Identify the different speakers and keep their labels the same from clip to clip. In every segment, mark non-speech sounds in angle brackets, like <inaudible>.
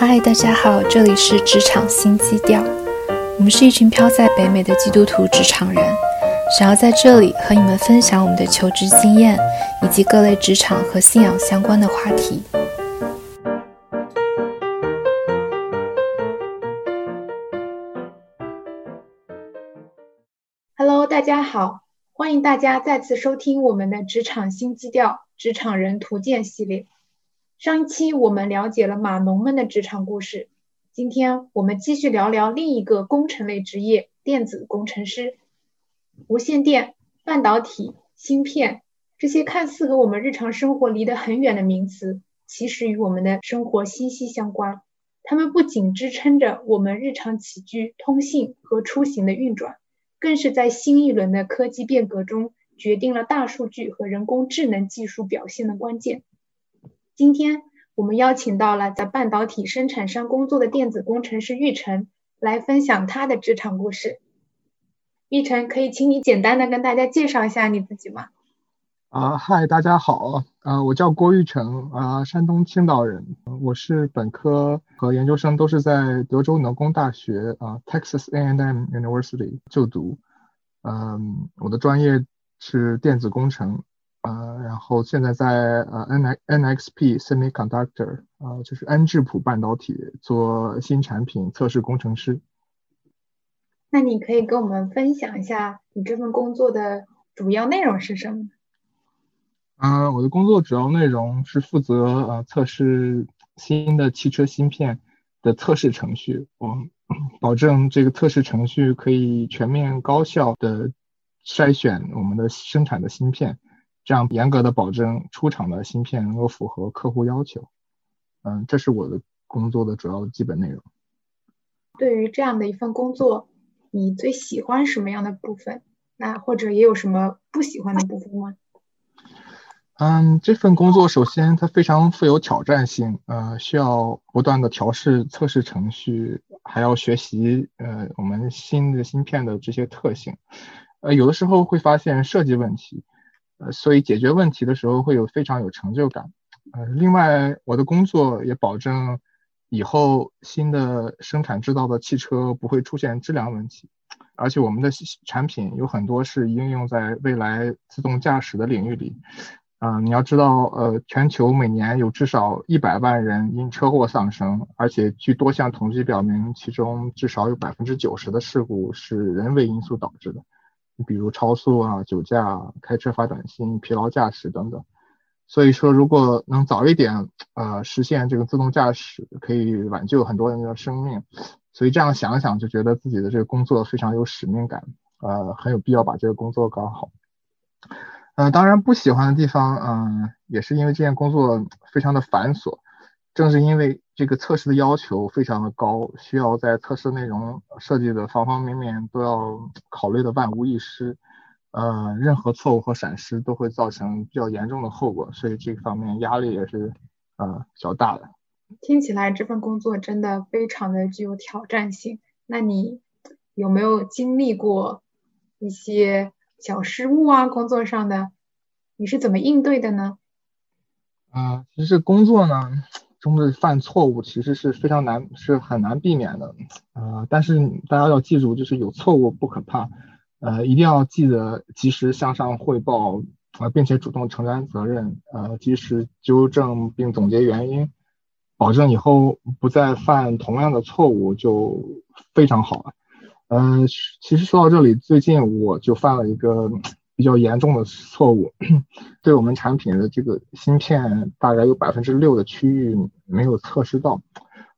Speaker 1: 嗨，大家好，这里是职场新基调。我们是一群飘在北美的基督徒职场人，想要在这里和你们分享我们的求职经验，以及各类职场和信仰相关的话题。Hello，大家好，欢迎大家再次收听我们的职场新基调职场人图鉴系列。上一期我们了解了码农们的职场故事，今天我们继续聊聊另一个工程类职业——电子工程师。无线电、半导体、芯片这些看似和我们日常生活离得很远的名词，其实与我们的生活息息相关。它们不仅支撑着我们日常起居、通信和出行的运转，更是在新一轮的科技变革中决定了大数据和人工智能技术表现的关键。今天我们邀请到了在半导体生产商工作的电子工程师玉成，来分享他的职场故事。玉成，可以请你简单的跟大家介绍一下你自己吗？
Speaker 2: 啊，嗨，大家好，啊，我叫郭玉成，啊，山东青岛人，我是本科和研究生都是在德州农工大学啊，Texas A&M University 就读，嗯，我的专业是电子工程。呃，然后现在在呃 N N X P Semiconductor 啊，就是恩智浦半导体做新产品测试工程师。
Speaker 1: 那你可以跟我们分享一下你这份工作的主要内容是什么？
Speaker 2: 嗯，我的工作主要内容是负责呃测试新的汽车芯片的测试程序，我保证这个测试程序可以全面高效的筛选我们的生产的芯片。这样严格的保证出厂的芯片能够符合客户要求，嗯，这是我的工作的主要基本内容。
Speaker 1: 对于这样的一份工作，你最喜欢什么样的部分？那或者也有什么不喜欢的部分吗？
Speaker 2: 嗯，这份工作首先它非常富有挑战性，呃，需要不断的调试测试程序，还要学习呃我们新的芯片的这些特性，呃，有的时候会发现设计问题。呃，所以解决问题的时候会有非常有成就感。呃，另外我的工作也保证以后新的生产制造的汽车不会出现质量问题，而且我们的产品有很多是应用在未来自动驾驶的领域里。啊，你要知道，呃，全球每年有至少一百万人因车祸丧生，而且据多项统计表明，其中至少有百分之九十的事故是人为因素导致的。比如超速啊、酒驾、开车发短信、疲劳驾驶等等。所以说，如果能早一点呃实现这个自动驾驶，可以挽救很多人的生命。所以这样想想，就觉得自己的这个工作非常有使命感，呃，很有必要把这个工作搞好。呃，当然不喜欢的地方，嗯，也是因为这件工作非常的繁琐。正是因为这个测试的要求非常的高，需要在测试内容设计的方方面面都要考虑的万无一失，呃，任何错误和闪失都会造成比较严重的后果，所以这方面压力也是呃比较大的。
Speaker 1: 听起来这份工作真的非常的具有挑战性。那你有没有经历过一些小失误啊？工作上的，你是怎么应对的呢？
Speaker 2: 啊，其实工作呢。犯错误其实是非常难，是很难避免的，呃，但是大家要记住，就是有错误不可怕，呃，一定要记得及时向上汇报，呃，并且主动承担责任，呃，及时纠正并总结原因，保证以后不再犯同样的错误就非常好了。嗯，其实说到这里，最近我就犯了一个。比较严重的错误，<coughs> 对我们产品的这个芯片大概有百分之六的区域没有测试到，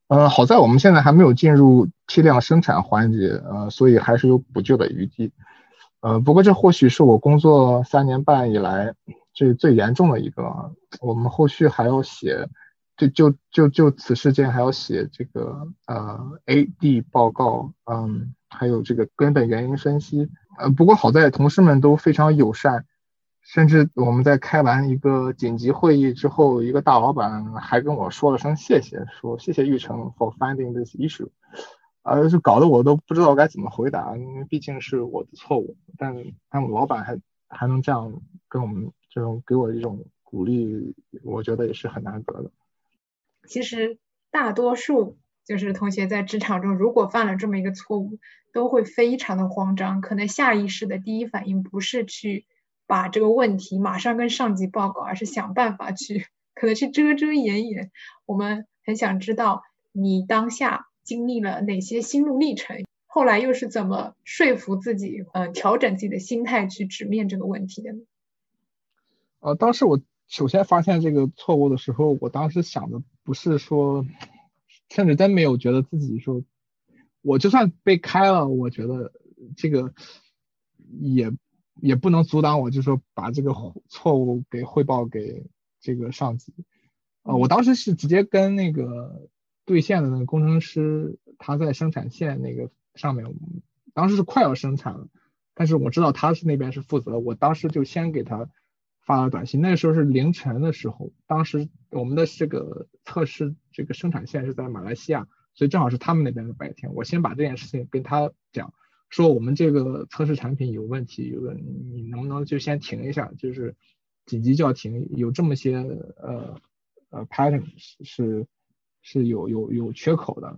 Speaker 2: 呃，好在我们现在还没有进入批量生产环节，呃，所以还是有补救的余地，呃，不过这或许是我工作三年半以来这最严重的一个，我们后续还要写，就就就就此事件还要写这个呃 A D 报告，嗯，还有这个根本原因分析。呃，不过好在同事们都非常友善，甚至我们在开完一个紧急会议之后，一个大老板还跟我说了声谢谢，说谢谢玉成 for finding this issue，呃，就搞得我都不知道该怎么回答，因为毕竟是我的错误，但但我老板还还能这样跟我们这种给我一种鼓励，我觉得也是很难得的。
Speaker 1: 其实大多数就是同学在职场中，如果犯了这么一个错误，都会非常的慌张，可能下意识的第一反应不是去把这个问题马上跟上级报告，而是想办法去可能去遮遮掩掩。我们很想知道你当下经历了哪些心路历程，后来又是怎么说服自己，呃，调整自己的心态去直面这个问题的呢？
Speaker 2: 呃，当时我首先发现这个错误的时候，我当时想的不是说，甚至真没有觉得自己说，我就算被开了，我觉得这个也也不能阻挡我，就说把这个错误给汇报给这个上级。呃，我当时是直接跟那个对线的那个工程师，他在生产线那个上面，当时是快要生产了，但是我知道他是那边是负责，我当时就先给他。发了短信，那时候是凌晨的时候，当时我们的这个测试这个生产线是在马来西亚，所以正好是他们那边的白天。我先把这件事情跟他讲，说我们这个测试产品有问题，有个你能不能就先停一下，就是紧急叫停，有这么些呃呃 pattern 是是有有有缺口的。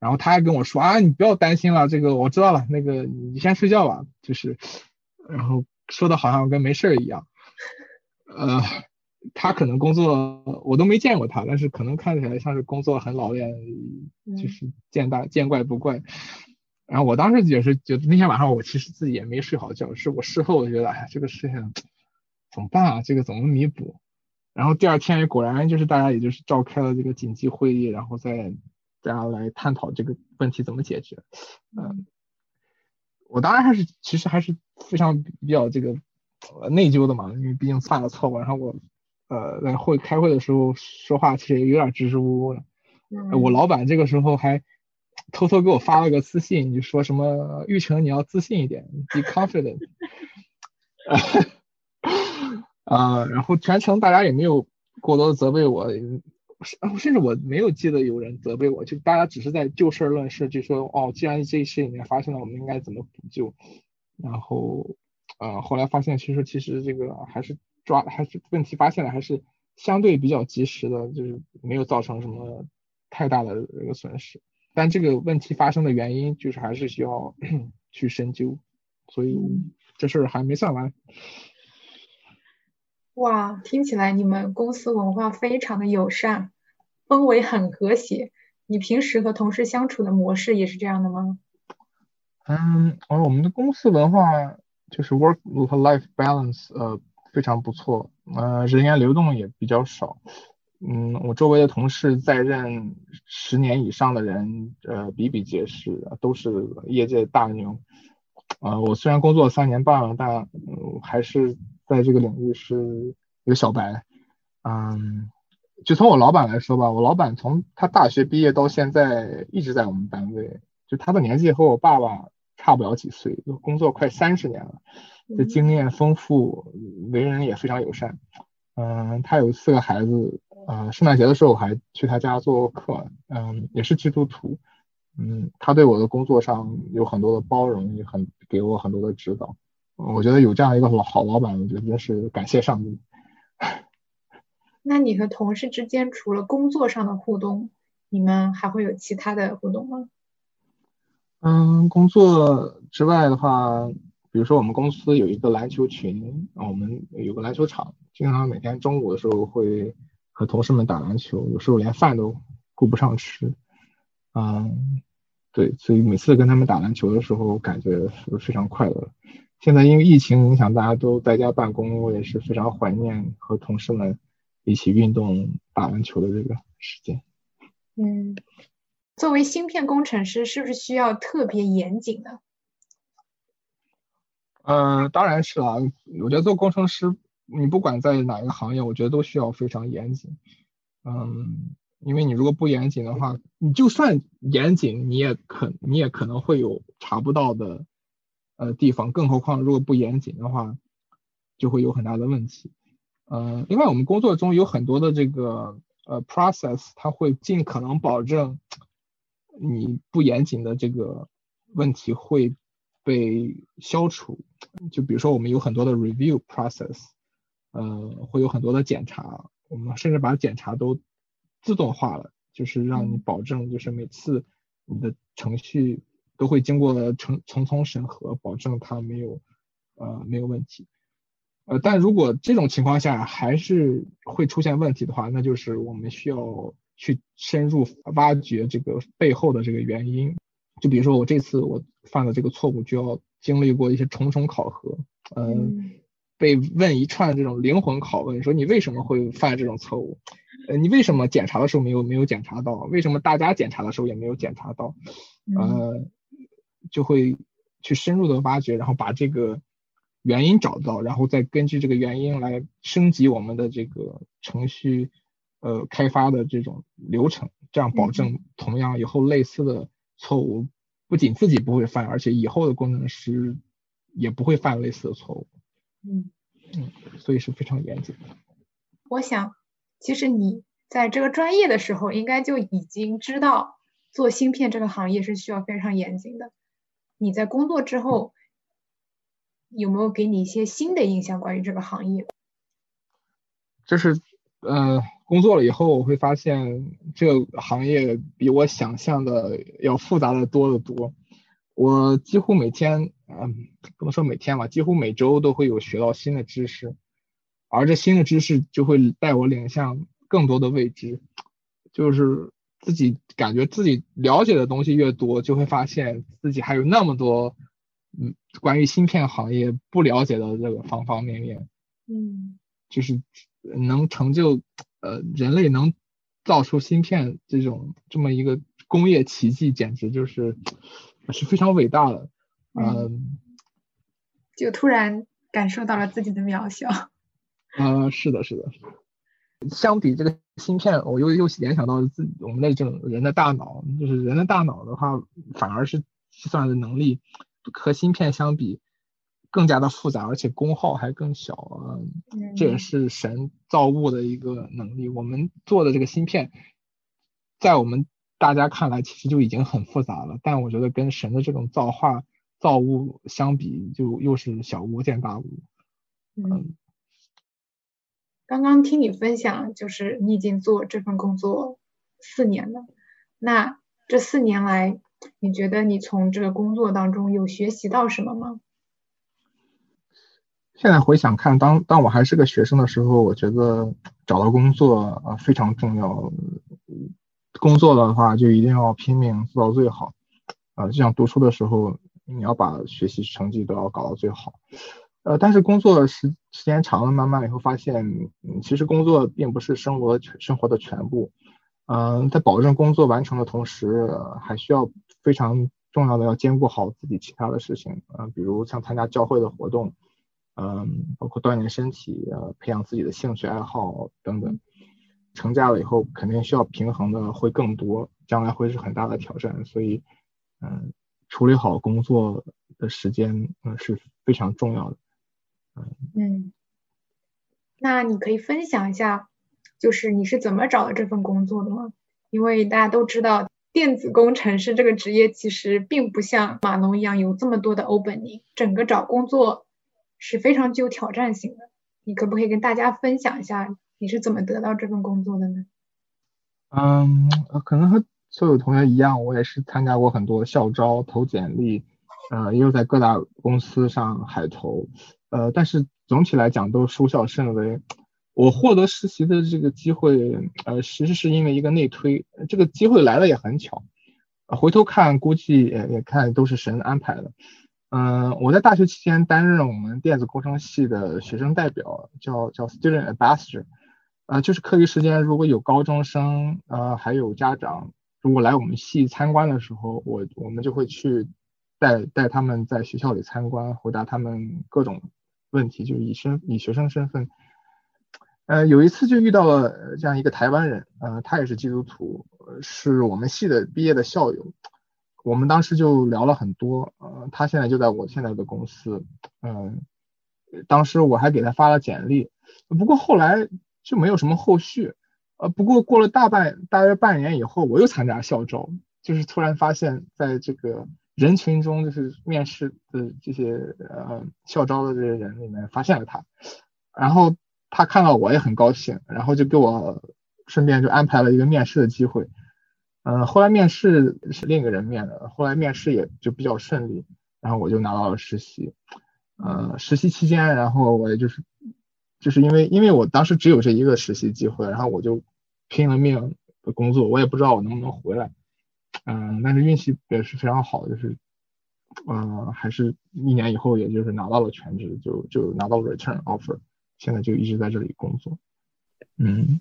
Speaker 2: 然后他还跟我说啊，你不要担心了，这个我知道了，那个你先睡觉吧，就是，然后说的好像跟没事儿一样。呃，他可能工作我都没见过他，但是可能看起来像是工作很老练，就是见大见怪不怪。然后我当时也是觉得那天晚上我其实自己也没睡好觉，是我事后我觉得哎呀这个事情怎么办啊？这个怎么弥补？然后第二天果然就是大家也就是召开了这个紧急会议，然后再大家来探讨这个问题怎么解决。嗯，我当然还是其实还是非常比较这个。内疚的嘛，因为毕竟犯了错误。然后我，呃，在会开会的时候说话其实有点支支吾吾的。我老板这个时候还偷偷给我发了个私信，就说什么玉成你要自信一点，be confident。<laughs> 啊，然后全程大家也没有过多的责备我，甚至我没有记得有人责备我，就大家只是在就事论事，就说哦，既然这事里面发生了，我们应该怎么补救，然后。呃，后来发现其实其实这个还是抓还是问题发现的还是相对比较及时的，就是没有造成什么太大的这个损失。但这个问题发生的原因就是还是需要 <clears throat> 去深究，所以这事儿还没算完。
Speaker 1: 哇，听起来你们公司文化非常的友善，氛围很和谐。你平时和同事相处的模式也是这样的吗？
Speaker 2: 嗯，哦，我们的公司文化。就是 work 和 life balance，呃，非常不错，呃，人员流动也比较少，嗯，我周围的同事在任十年以上的人，呃，比比皆是，都是业界大牛，呃，我虽然工作三年半了，但还是在这个领域是一个小白，嗯，就从我老板来说吧，我老板从他大学毕业到现在一直在我们单位，就他的年纪和我爸爸。差不了几岁，工作快三十年了，这经验丰富，为人也非常友善。嗯，他有四个孩子，呃，圣诞节的时候我还去他家做客，嗯，也是基督徒。嗯，他对我的工作上有很多的包容，也很给我很多的指导。我觉得有这样一个老好老板，我觉得真是感谢上帝。<laughs>
Speaker 1: 那你和同事之间除了工作上的互动，你们还会有其他的互动吗？
Speaker 2: 嗯，工作之外的话，比如说我们公司有一个篮球群，啊我们有个篮球场，经常每天中午的时候会和同事们打篮球，有时候连饭都顾不上吃。嗯，对，所以每次跟他们打篮球的时候，感觉是非常快乐。现在因为疫情影响，大家都在家办公，我也是非常怀念和同事们一起运动、打篮球的这个时间。
Speaker 1: 嗯。作为芯片工程师，是不是需要特别严谨呢？
Speaker 2: 嗯，当然是了。我觉得做工程师，你不管在哪一个行业，我觉得都需要非常严谨。嗯，因为你如果不严谨的话，你就算严谨，你也可你也可能会有查不到的呃地方。更何况如果不严谨的话，就会有很大的问题。嗯，另外我们工作中有很多的这个呃 process，它会尽可能保证。你不严谨的这个问题会被消除，就比如说我们有很多的 review process，呃，会有很多的检查，我们甚至把检查都自动化了，就是让你保证就是每次你的程序都会经过层层层审核，保证它没有呃没有问题。呃，但如果这种情况下还是会出现问题的话，那就是我们需要去深入挖掘这个背后的这个原因。就比如说我这次我犯了这个错误，就要经历过一些重重考核，嗯，被问一串这种灵魂拷问，说你为什么会犯这种错误？呃，你为什么检查的时候没有没有检查到？为什么大家检查的时候也没有检查到？呃，就会去深入的挖掘，然后把这个原因找到，然后再根据这个原因来升级我们的这个程序呃开发的这种流程，这样保证同样以后类似的。错误不仅自己不会犯，而且以后的工程师也不会犯类似的错误。
Speaker 1: 嗯
Speaker 2: 嗯，所以是非常严谨的。
Speaker 1: 我想，其实你在这个专业的时候，应该就已经知道做芯片这个行业是需要非常严谨的。你在工作之后，有没有给你一些新的印象关于这个行业？
Speaker 2: 就是呃。工作了以后，我会发现这个行业比我想象的要复杂的多得多。我几乎每天，嗯，不能说每天吧，几乎每周都会有学到新的知识，而这新的知识就会带我领向更多的未知。就是自己感觉自己了解的东西越多，就会发现自己还有那么多，嗯，关于芯片行业不了解的这个方方面面。
Speaker 1: 嗯，
Speaker 2: 就是能成就。呃，人类能造出芯片这种这么一个工业奇迹，简直就是是非常伟大的。嗯，
Speaker 1: 就突然感受到了自己的渺小。<laughs>
Speaker 2: 呃，是的，是的。相比这个芯片，我又又联想到自我们的这种人的大脑，就是人的大脑的话，反而是计算的能力和芯片相比。更加的复杂，而且功耗还更小啊！这也是神造物的一个能力。我们做的这个芯片，在我们大家看来，其实就已经很复杂了。但我觉得跟神的这种造化造物相比，就又是小巫见大巫。
Speaker 1: 嗯。刚刚听你分享，就是你已经做这份工作四年了。那这四年来，你觉得你从这个工作当中有学习到什么吗？
Speaker 2: 现在回想看，当当我还是个学生的时候，我觉得找到工作啊非常重要。工作的话就一定要拼命做到最好，啊，就像读书的时候，你要把学习成绩都要搞到最好。呃，但是工作时时间长了，慢慢以后发现，其实工作并不是生活生活的全部。嗯，在保证工作完成的同时，还需要非常重要的要兼顾好自己其他的事情，啊，比如像参加教会的活动。嗯，包括锻炼身体，呃，培养自己的兴趣爱好等等。成家了以后，肯定需要平衡的会更多，将来会是很大的挑战。所以，嗯，处理好工作的时间，嗯，是非常重要的。
Speaker 1: 嗯，那你可以分享一下，就是你是怎么找的这份工作的吗？因为大家都知道，电子工程师这个职业其实并不像码农一样有这么多的 opening，整个找工作。是非常具有挑战性的，你可不可以跟大家分享一下你是怎么得到这份工作的呢？
Speaker 2: 嗯，可能和所有同学一样，我也是参加过很多校招投简历，呃，也有在各大公司上海投，呃，但是总体来讲都收效甚微。我获得实习的这个机会，呃，其实是因为一个内推，这个机会来的也很巧，回头看估计也也看都是神安排的。嗯，我在大学期间担任我们电子工程系的学生代表，叫叫 student ambassador，呃，就是课余时间如果有高中生，呃，还有家长如果来我们系参观的时候，我我们就会去带带他们在学校里参观，回答他们各种问题，就是以身以学生身份。呃，有一次就遇到了这样一个台湾人，呃，他也是基督徒，是我们系的毕业的校友。我们当时就聊了很多，呃，他现在就在我现在的公司，嗯，当时我还给他发了简历，不过后来就没有什么后续，呃，不过过了大半大约半年以后，我又参加校招，就是突然发现在这个人群中，就是面试的这些呃校招的这些人里面发现了他，然后他看到我也很高兴，然后就给我顺便就安排了一个面试的机会。嗯，后来面试是另一个人面的，后来面试也就比较顺利，然后我就拿到了实习。呃，实习期间，然后我也就是就是因为因为我当时只有这一个实习机会，然后我就拼了命的工作，我也不知道我能不能回来。嗯，但是运气也是非常好，就是呃，还是一年以后，也就是拿到了全职，就就拿到 return offer，现在就一直在这里工作。嗯。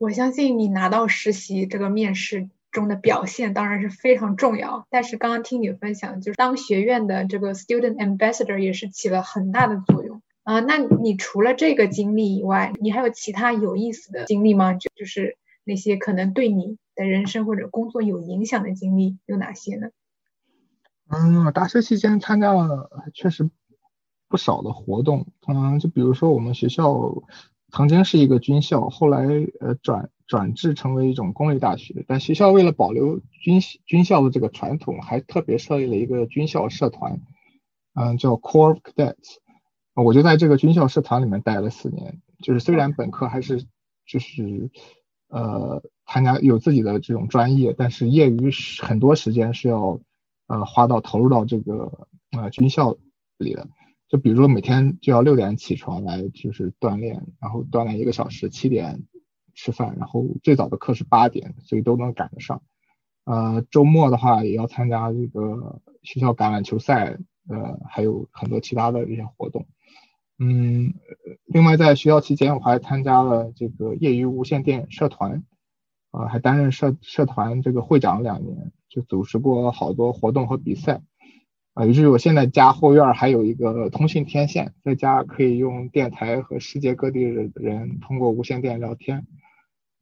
Speaker 1: 我相信你拿到实习这个面试中的表现当然是非常重要，但是刚刚听你分享，就是当学院的这个 student ambassador 也是起了很大的作用啊。那你除了这个经历以外，你还有其他有意思的经历吗？就就是那些可能对你的人生或者工作有影响的经历有哪些呢？
Speaker 2: 嗯，大学期间参加了确实不少的活动，嗯，就比如说我们学校。曾经是一个军校，后来呃转转制成为一种公立大学。但学校为了保留军校军校的这个传统，还特别设立了一个军校社团，嗯，叫 Corps Cadets。我就在这个军校社团里面待了四年。就是虽然本科还是就是呃参加有自己的这种专业，但是业余很多时间是要呃花到投入到这个呃军校里的。就比如说每天就要六点起床来就是锻炼，然后锻炼一个小时，七点吃饭，然后最早的课是八点，所以都能赶得上。呃，周末的话也要参加这个学校橄榄球赛，呃，还有很多其他的这些活动。嗯，另外在学校期间我还参加了这个业余无线电社团，啊，还担任社社团这个会长两年，就组织过好多活动和比赛。啊，于是我现在家后院还有一个通讯天线，在家可以用电台和世界各地的人通过无线电聊天。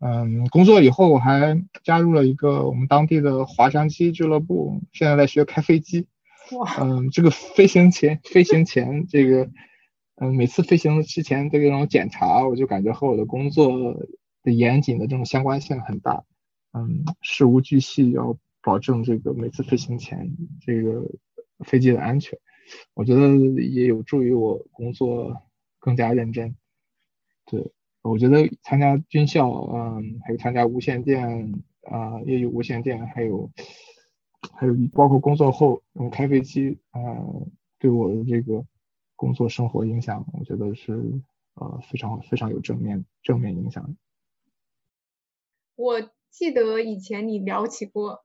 Speaker 2: 嗯，工作以后我还加入了一个我们当地的滑翔机俱乐部，现在在学开飞机。
Speaker 1: 哇，
Speaker 2: 嗯，这个飞行前飞行前这个，嗯，每次飞行之前这种检查，我就感觉和我的工作的严谨的这种相关性很大。嗯，事无巨细要保证这个每次飞行前这个。飞机的安全，我觉得也有助于我工作更加认真。对，我觉得参加军校，嗯，还有参加无线电啊，业余无线电，还有还有包括工作后用开飞机，啊，对我的这个工作生活影响，我觉得是呃非常非常有正面正面影响。
Speaker 1: 我记得以前你聊起过。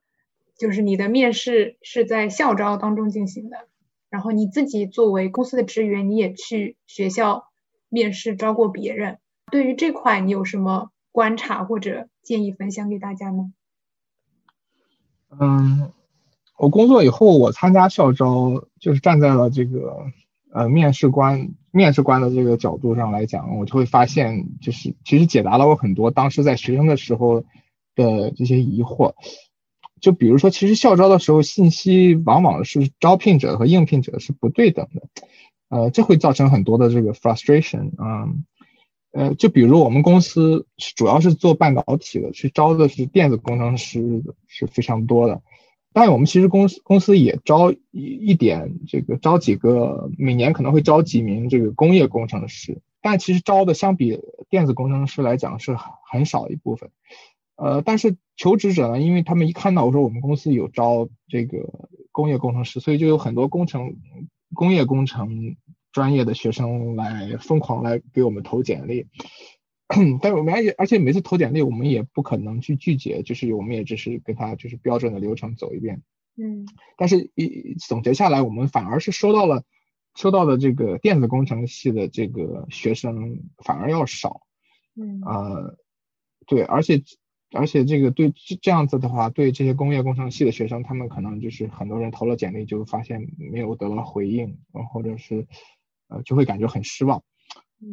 Speaker 1: 就是你的面试是在校招当中进行的，然后你自己作为公司的职员，你也去学校面试招过别人。对于这块，你有什么观察或者建议分享给大家吗？
Speaker 2: 嗯，我工作以后，我参加校招，就是站在了这个呃面试官面试官的这个角度上来讲，我就会发现，就是其实解答了我很多当时在学生的时候的这些疑惑。就比如说，其实校招的时候，信息往往是招聘者和应聘者是不对等的，呃，这会造成很多的这个 frustration 啊，呃，就比如我们公司主要是做半导体的，去招的是电子工程师是非常多的，但我们其实公司公司也招一一点，这个招几个，每年可能会招几名这个工业工程师，但其实招的相比电子工程师来讲是很少一部分。呃，但是求职者呢，因为他们一看到我说我们公司有招这个工业工程师，所以就有很多工程、工业工程专业的学生来疯狂来给我们投简历。但是我们而且而且每次投简历，我们也不可能去拒绝，就是我们也只是跟他就是标准的流程走一遍。
Speaker 1: 嗯。
Speaker 2: 但是一总结下来，我们反而是收到了收到的这个电子工程系的这个学生反而要少。
Speaker 1: 嗯。
Speaker 2: 呃，对，而且。而且这个对这这样子的话，对这些工业工程系的学生，他们可能就是很多人投了简历就发现没有得到回应，或者是呃就会感觉很失望，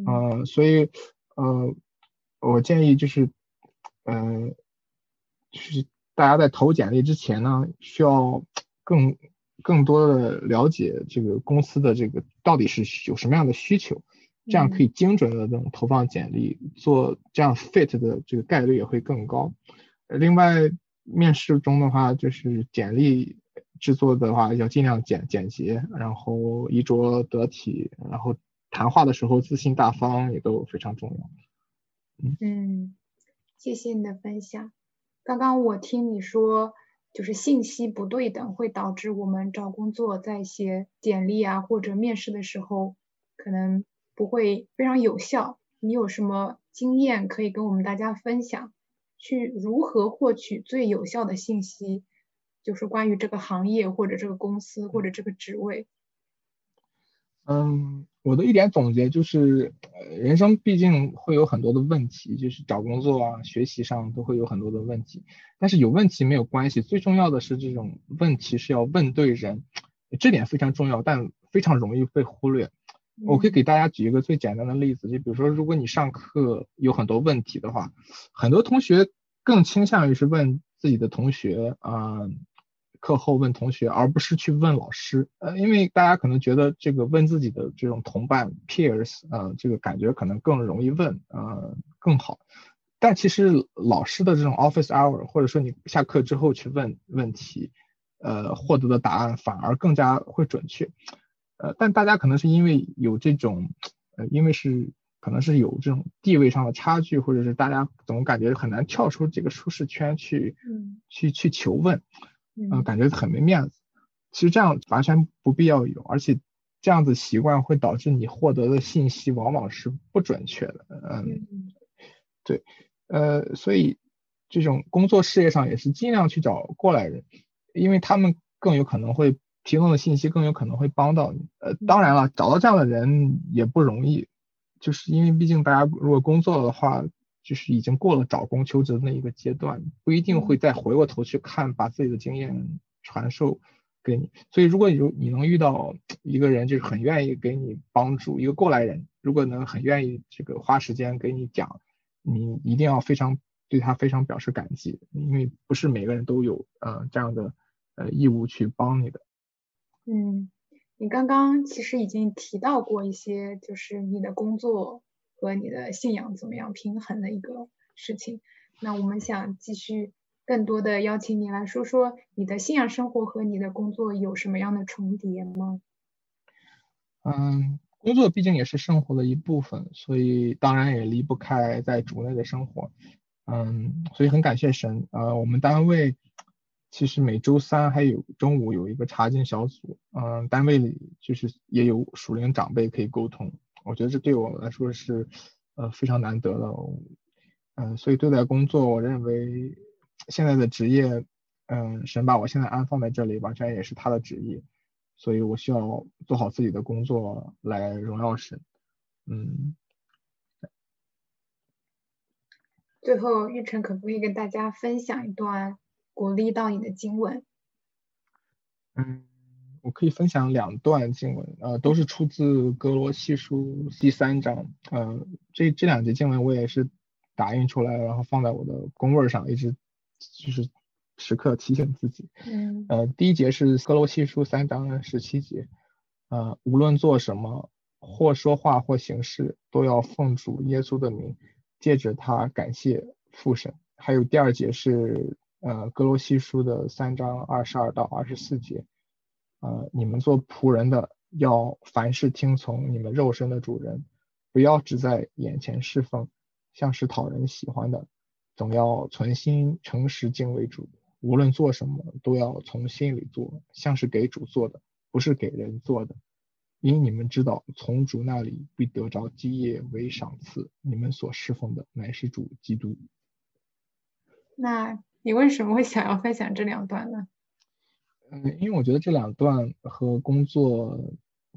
Speaker 2: 呃，所以呃我建议就是呃就是大家在投简历之前呢，需要更更多的了解这个公司的这个到底是有什么样的需求。这样可以精准的这种投放简历，做这样 fit 的这个概率也会更高。另外，面试中的话，就是简历制作的话要尽量简简洁，然后衣着得体，然后谈话的时候自信大方也都非常重要。
Speaker 1: 嗯，谢谢你的分享。刚刚我听你说，就是信息不对等会导致我们找工作在写简历啊或者面试的时候，可能不会非常有效。你有什么经验可以跟我们大家分享？去如何获取最有效的信息？就是关于这个行业或者这个公司或者这个职位。
Speaker 2: 嗯，我的一点总结就是，人生毕竟会有很多的问题，就是找工作啊、学习上都会有很多的问题。但是有问题没有关系，最重要的是这种问题是要问对人，这点非常重要，但非常容易被忽略。我可以给大家举一个最简单的例子，就比如说，如果你上课有很多问题的话，很多同学更倾向于是问自己的同学啊。课后问同学，而不是去问老师，呃，因为大家可能觉得这个问自己的这种同伴 peers，呃，这个感觉可能更容易问，呃，更好。但其实老师的这种 office hour，或者说你下课之后去问问题，呃，获得的答案反而更加会准确。呃，但大家可能是因为有这种，呃，因为是可能是有这种地位上的差距，或者是大家总感觉很难跳出这个舒适圈去，去去求问。嗯，感觉很没面子。其实这样完全不必要有，而且这样子习惯会导致你获得的信息往往是不准确的。嗯，对，呃，所以这种工作事业上也是尽量去找过来人，因为他们更有可能会提供的信息更有可能会帮到你。呃，当然了，找到这样的人也不容易，就是因为毕竟大家如果工作的话。就是已经过了找工求职的那一个阶段，不一定会再回过头去看，把自己的经验传授给你。所以，如果你你能遇到一个人，就是很愿意给你帮助，一个过来人，如果能很愿意这个花时间给你讲，你一定要非常对他非常表示感激，因为不是每个人都有呃这样的呃义务去帮你的。
Speaker 1: 嗯，你刚刚其实已经提到过一些，就是你的工作。和你的信仰怎么样平衡的一个事情。那我们想继续更多的邀请你来说说你的信仰生活和你的工作有什么样的重叠吗？
Speaker 2: 嗯，工作毕竟也是生活的一部分，所以当然也离不开在主内的生活。嗯，所以很感谢神。呃，我们单位其实每周三还有中午有一个查经小组。嗯，单位里就是也有属灵长辈可以沟通。我觉得这对我来说是，呃，非常难得的，嗯，所以对待工作，我认为现在的职业，嗯，神把我现在安放在这里，完全也是他的旨意，所以我需要做好自己的工作来荣耀神，嗯。
Speaker 1: 最后，玉成可不可以跟大家分享一段鼓励到你的经文？
Speaker 2: 嗯。我可以分享两段经文，呃，都是出自格罗西书第三章，呃，这这两节经文我也是打印出来，然后放在我的工位上，一直就是时刻提醒自己。嗯，呃，第一节是格罗西书三章十七节，呃，无论做什么，或说话或行事，都要奉主耶稣的名，借着他感谢父神。还有第二节是呃格罗西书的三章二十二到二十四节。呃，你们做仆人的要凡事听从你们肉身的主人，不要只在眼前侍奉，像是讨人喜欢的，总要存心诚实敬畏主。无论做什么，都要从心里做，像是给主做的，不是给人做的。因你们知道，从主那里必得着基业为赏赐。你们所侍奉的乃是主基督。
Speaker 1: 那你为什么会想要分享这两段呢？
Speaker 2: 嗯，因为我觉得这两段和工作，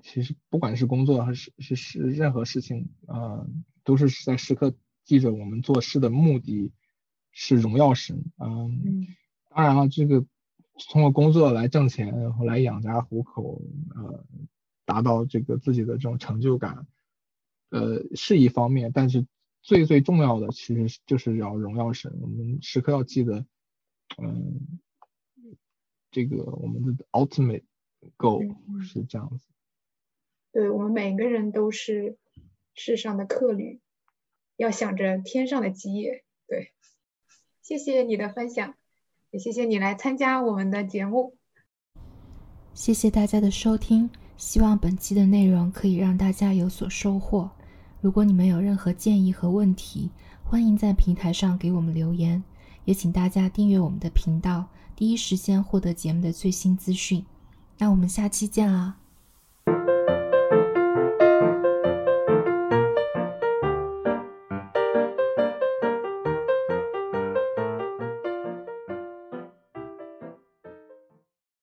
Speaker 2: 其实不管是工作还是是是任何事情，啊，都是在时刻记着我们做事的目的是荣耀神。嗯，当然了，这个通过工作来挣钱，然后来养家糊口，呃，达到这个自己的这种成就感，呃，是一方面，但是最最重要的其实就是要荣耀神。我们时刻要记得，嗯。这个我们的 ultimate goal 是这样子。
Speaker 1: 对我们每个人都是世上的客旅，要想着天上的基业。对，谢谢你的分享，也谢谢你来参加我们的节目。
Speaker 3: 谢谢大家的收听，希望本期的内容可以让大家有所收获。如果你们有任何建议和问题，欢迎在平台上给我们留言。也请大家订阅我们的频道，第一时间获得节目的最新资讯。那我们下期见啦！